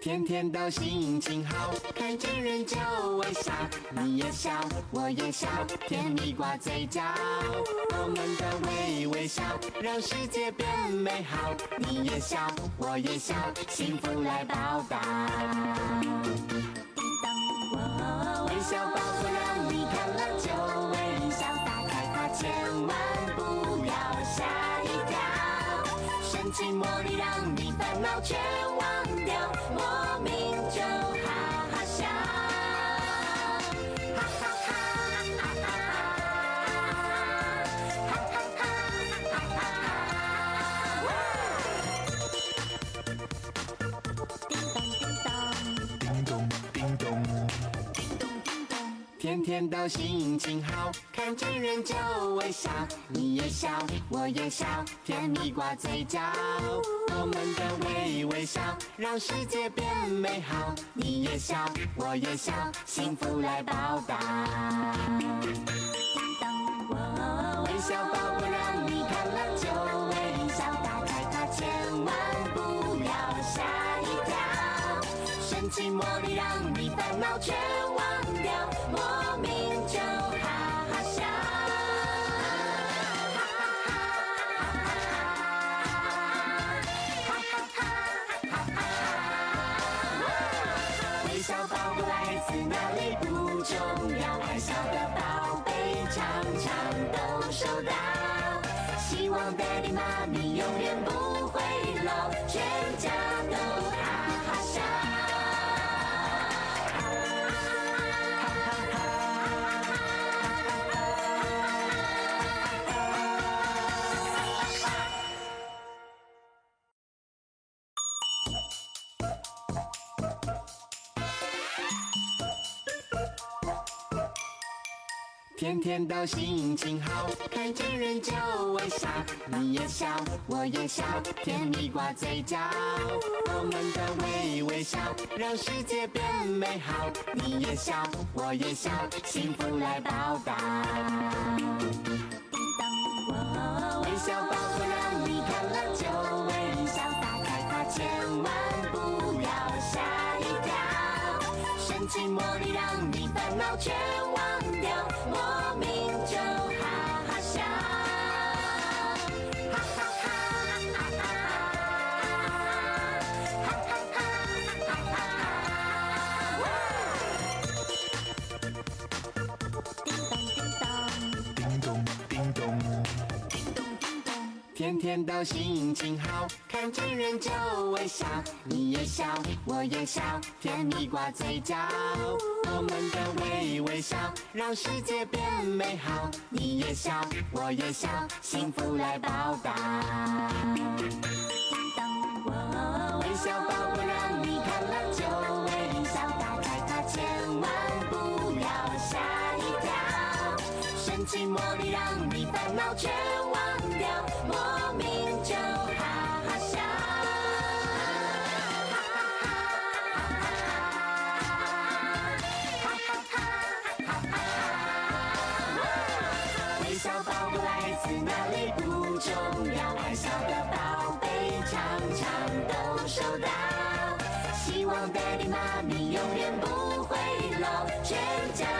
天天都心情好，看见人就微笑，你也笑，我也笑，甜蜜挂嘴角。我们的微微笑，让世界变美好。你也笑，我也笑，幸福来报答。微笑寂寞里，让你烦恼全忘掉。莫名就哈哈笑，哈哈哈哈哈哈哈哈哈哈哈哈。叮当叮当，叮咚叮咚，叮咚叮咚，天天都心情好。看见人就微笑，你也笑，我也笑，甜蜜挂嘴角。我们的微微笑，让世界变美好。你也笑，我也笑，幸福来报答。微笑宝贝让你看了就微笑，打开它千万不要吓一跳。神奇魔力让你烦恼全忘掉。小的宝贝常常都收到。希望 Daddy 妈咪永远不会老，全家。天天都心情好，看见人就微笑，你也笑，我也笑，甜蜜挂嘴角。我们的微微笑，让世界变美好。你也笑，我也笑，幸福来报答。微笑宝盒让你看了就微笑，打开它千万不要吓一跳。神奇魔力让你烦恼全忘掉莫名就好。天天都心情好，看见人就微笑，你也笑，我也笑，甜蜜挂嘴角。我们的微微笑，让世界变美好。你也笑，我也笑，幸福来报答。微笑宝贝让你看了就微笑，打开它千万不要吓一跳。神奇魔力让你烦恼全自哪里不重要，爱笑的宝贝常常都收到。希望 Daddy 妈咪永远不会老，全家。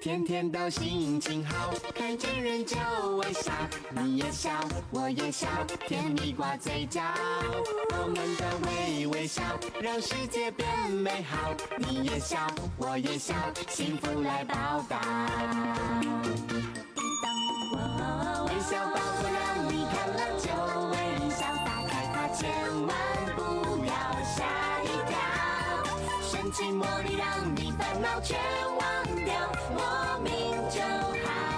天天都心情好，看见人就微笑，你也笑，我也笑，甜蜜挂嘴角。我们的微微笑，让世界变美好。你也笑，我也笑，幸福来报答。微笑宝让你看了就微笑，打开它千万不要吓一跳。神奇魔力让你烦恼全莫名就好。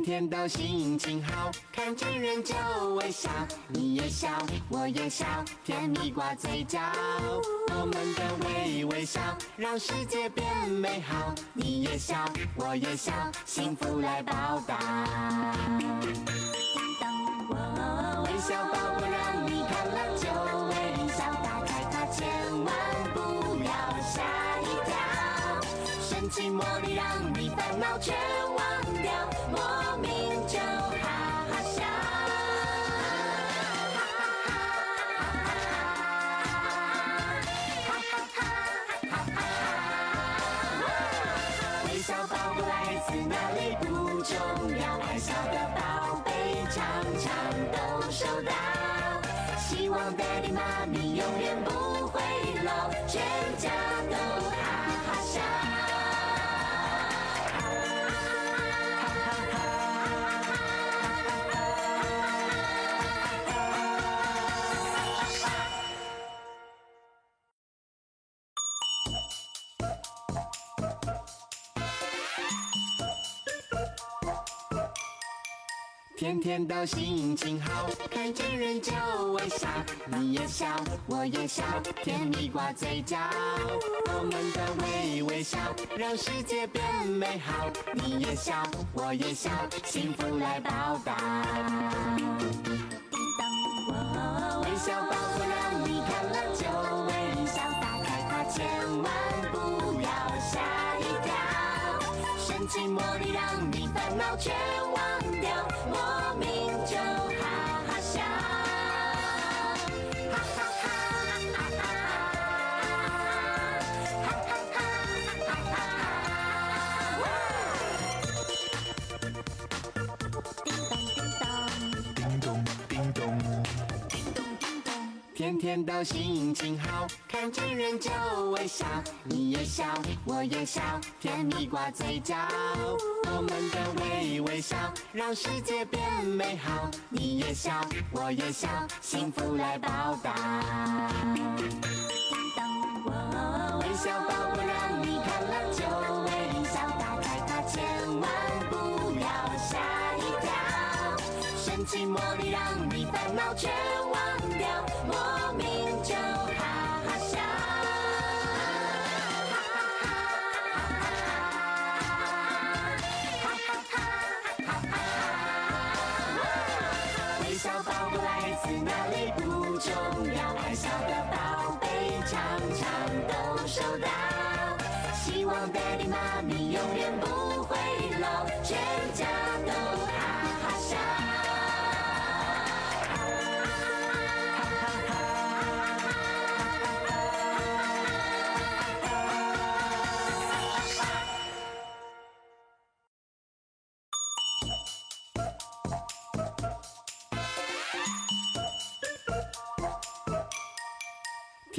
天天都心情好，看见人就微笑，你也笑，我也笑，甜蜜挂嘴角。我们的微微笑，让世界变美好。你也笑，我也笑，幸福来报答。微笑宝宝让你看了就微笑，打开它千万不要吓一跳。神奇魔力让你烦恼全哪里不重要，爱笑的宝贝常常都收到。希望爹地妈咪永远不会老，全家天天都心情好，看见人就微笑，你也笑，我也笑，甜蜜挂嘴角。我们的微微笑，让世界变美好。你也笑，我也笑，幸福来报答。微笑宝宝让你看了就微笑，打开它千万不要吓一跳。神奇魔力让你烦恼全天天都心情好，看见人就微笑，你也笑，我也笑，甜蜜挂嘴角。我们的微微笑，让世界变美好。你也笑，我也笑，幸福来报答。微笑宝宝让你看了就微笑，打开它千万不要吓一跳。神奇魔力让你烦恼全忘掉。daddy 妈咪永远不会老全家都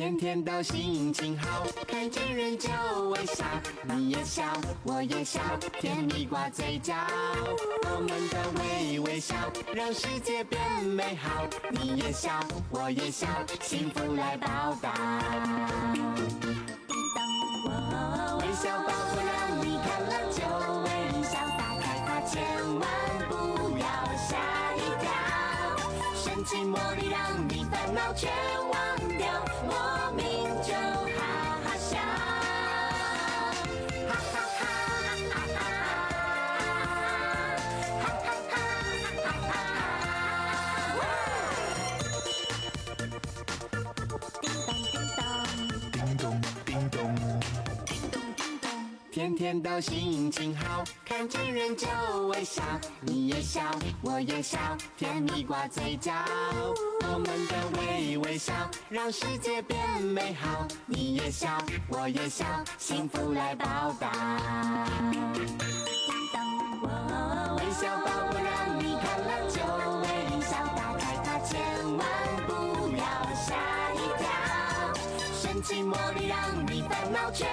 天天都心情好，看见人就微笑，你也笑，我也笑，甜蜜挂嘴角。我们的微微笑，让世界变美好。你也笑，我也笑，幸福来报答。微笑宝宝让你看了就微笑，打开它千万不要吓一跳。神奇魔力让你烦恼全调，莫名。天天都心情好，看见人就微笑，你也笑，我也笑，甜蜜挂嘴角。我们的微微笑，让世界变美好。你也笑，我也笑，幸福来报答。微笑宝宝让你看了就微笑，打开它千万不要吓一跳。神奇魔力让你烦恼全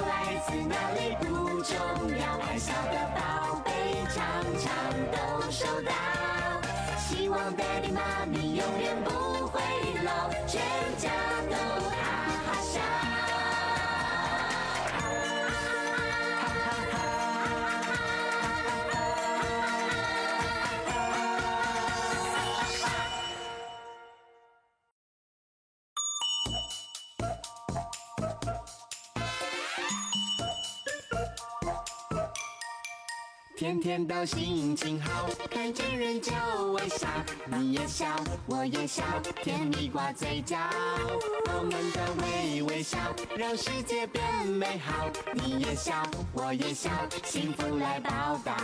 来自哪里不重要，爱笑的宝贝常常都收到。希望爹地妈咪永远不会老，全家都哈哈笑。天天都心情好，看见人就微笑，你也笑，我也笑，甜蜜挂嘴角。我们的微微笑，让世界变美好。你也笑，我也笑，幸福来报答。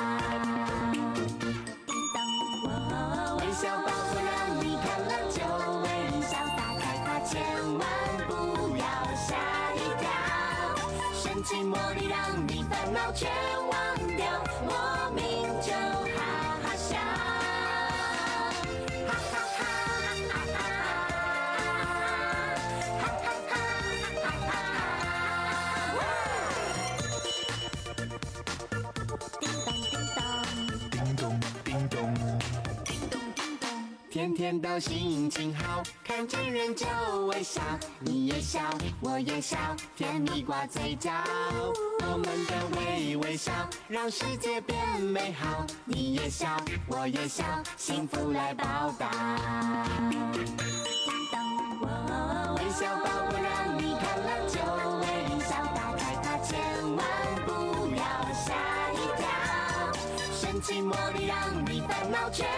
寂寞里，让你烦恼全忘掉。莫名就。天天都心情好，看见人就微笑，你也笑，我也笑，甜蜜挂嘴角。我们的微微笑，让世界变美好。你也笑，我也笑，幸福来报答。微笑宝贝让你看了就微笑，打开它千万不要吓一跳。神奇魔力让你烦恼全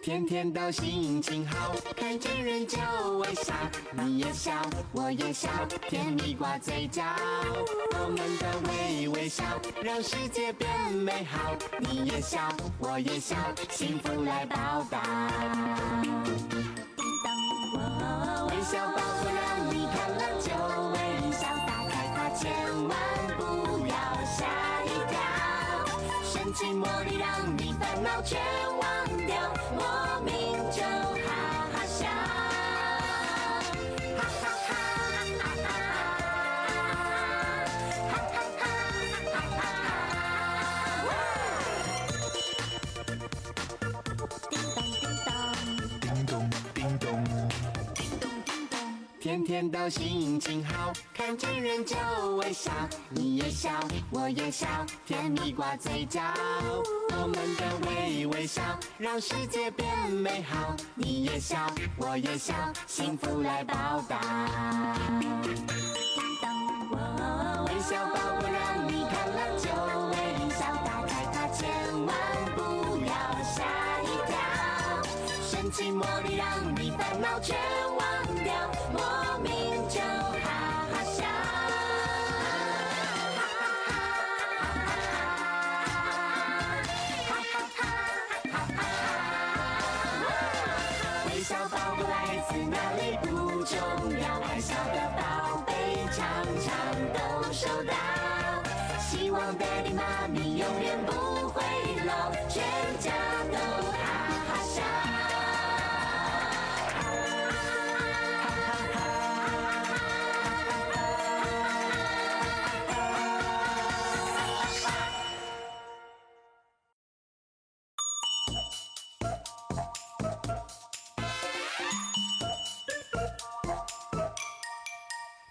天天都心情好，看见人就微笑，你也笑，我也笑，甜蜜挂嘴角。我们的微微笑，让世界变美好。你也笑，我也笑，幸福来报答。微笑宝盒让你看了就微笑，打开它千万不要吓一跳。神奇魔力让你烦恼全全忘掉。天天都心情好，见人就微笑，你也笑，我也笑，甜蜜挂嘴角。我们的微微笑，让世界变美好。你也笑，我也笑，幸福来报答。微笑宝贝让你看了就微笑，打开它千万不要吓一跳。神奇魔力让你烦恼全希望 Daddy 妈咪永远不会老，全家都哈哈笑。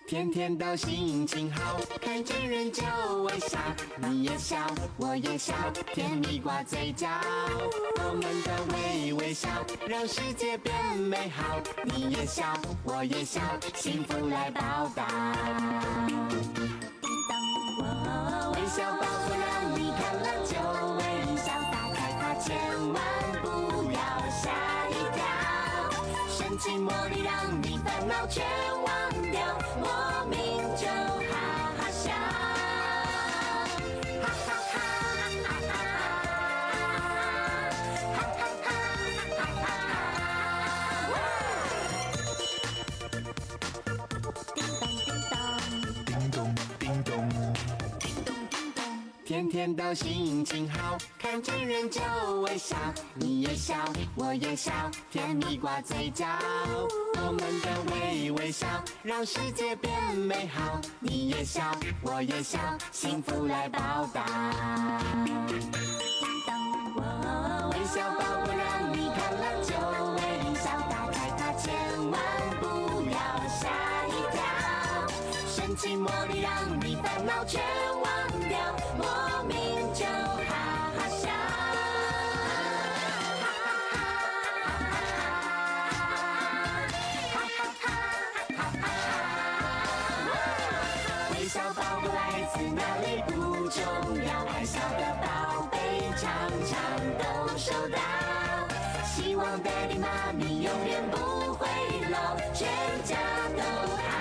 天天都心情好，看见人就微笑，你也笑，我也笑，甜蜜挂嘴角。我们的微微笑，让世界变美好。你也笑，我也笑，幸福来报答。神奇魔力让你烦恼全忘掉。莫名就哈哈笑天天都心情好，看见人就微笑，你也笑，我也笑，甜蜜挂嘴角。我们的微微笑，让世界变美好。你也笑，我也笑，幸福来报答。微笑宝宝让你看了就微笑，打开它千万不要吓一跳。神奇魔力让你烦恼全忘掉。哪里不重要？爱笑的宝贝常常都收到。希望爹地妈咪永远不会老，全家都好。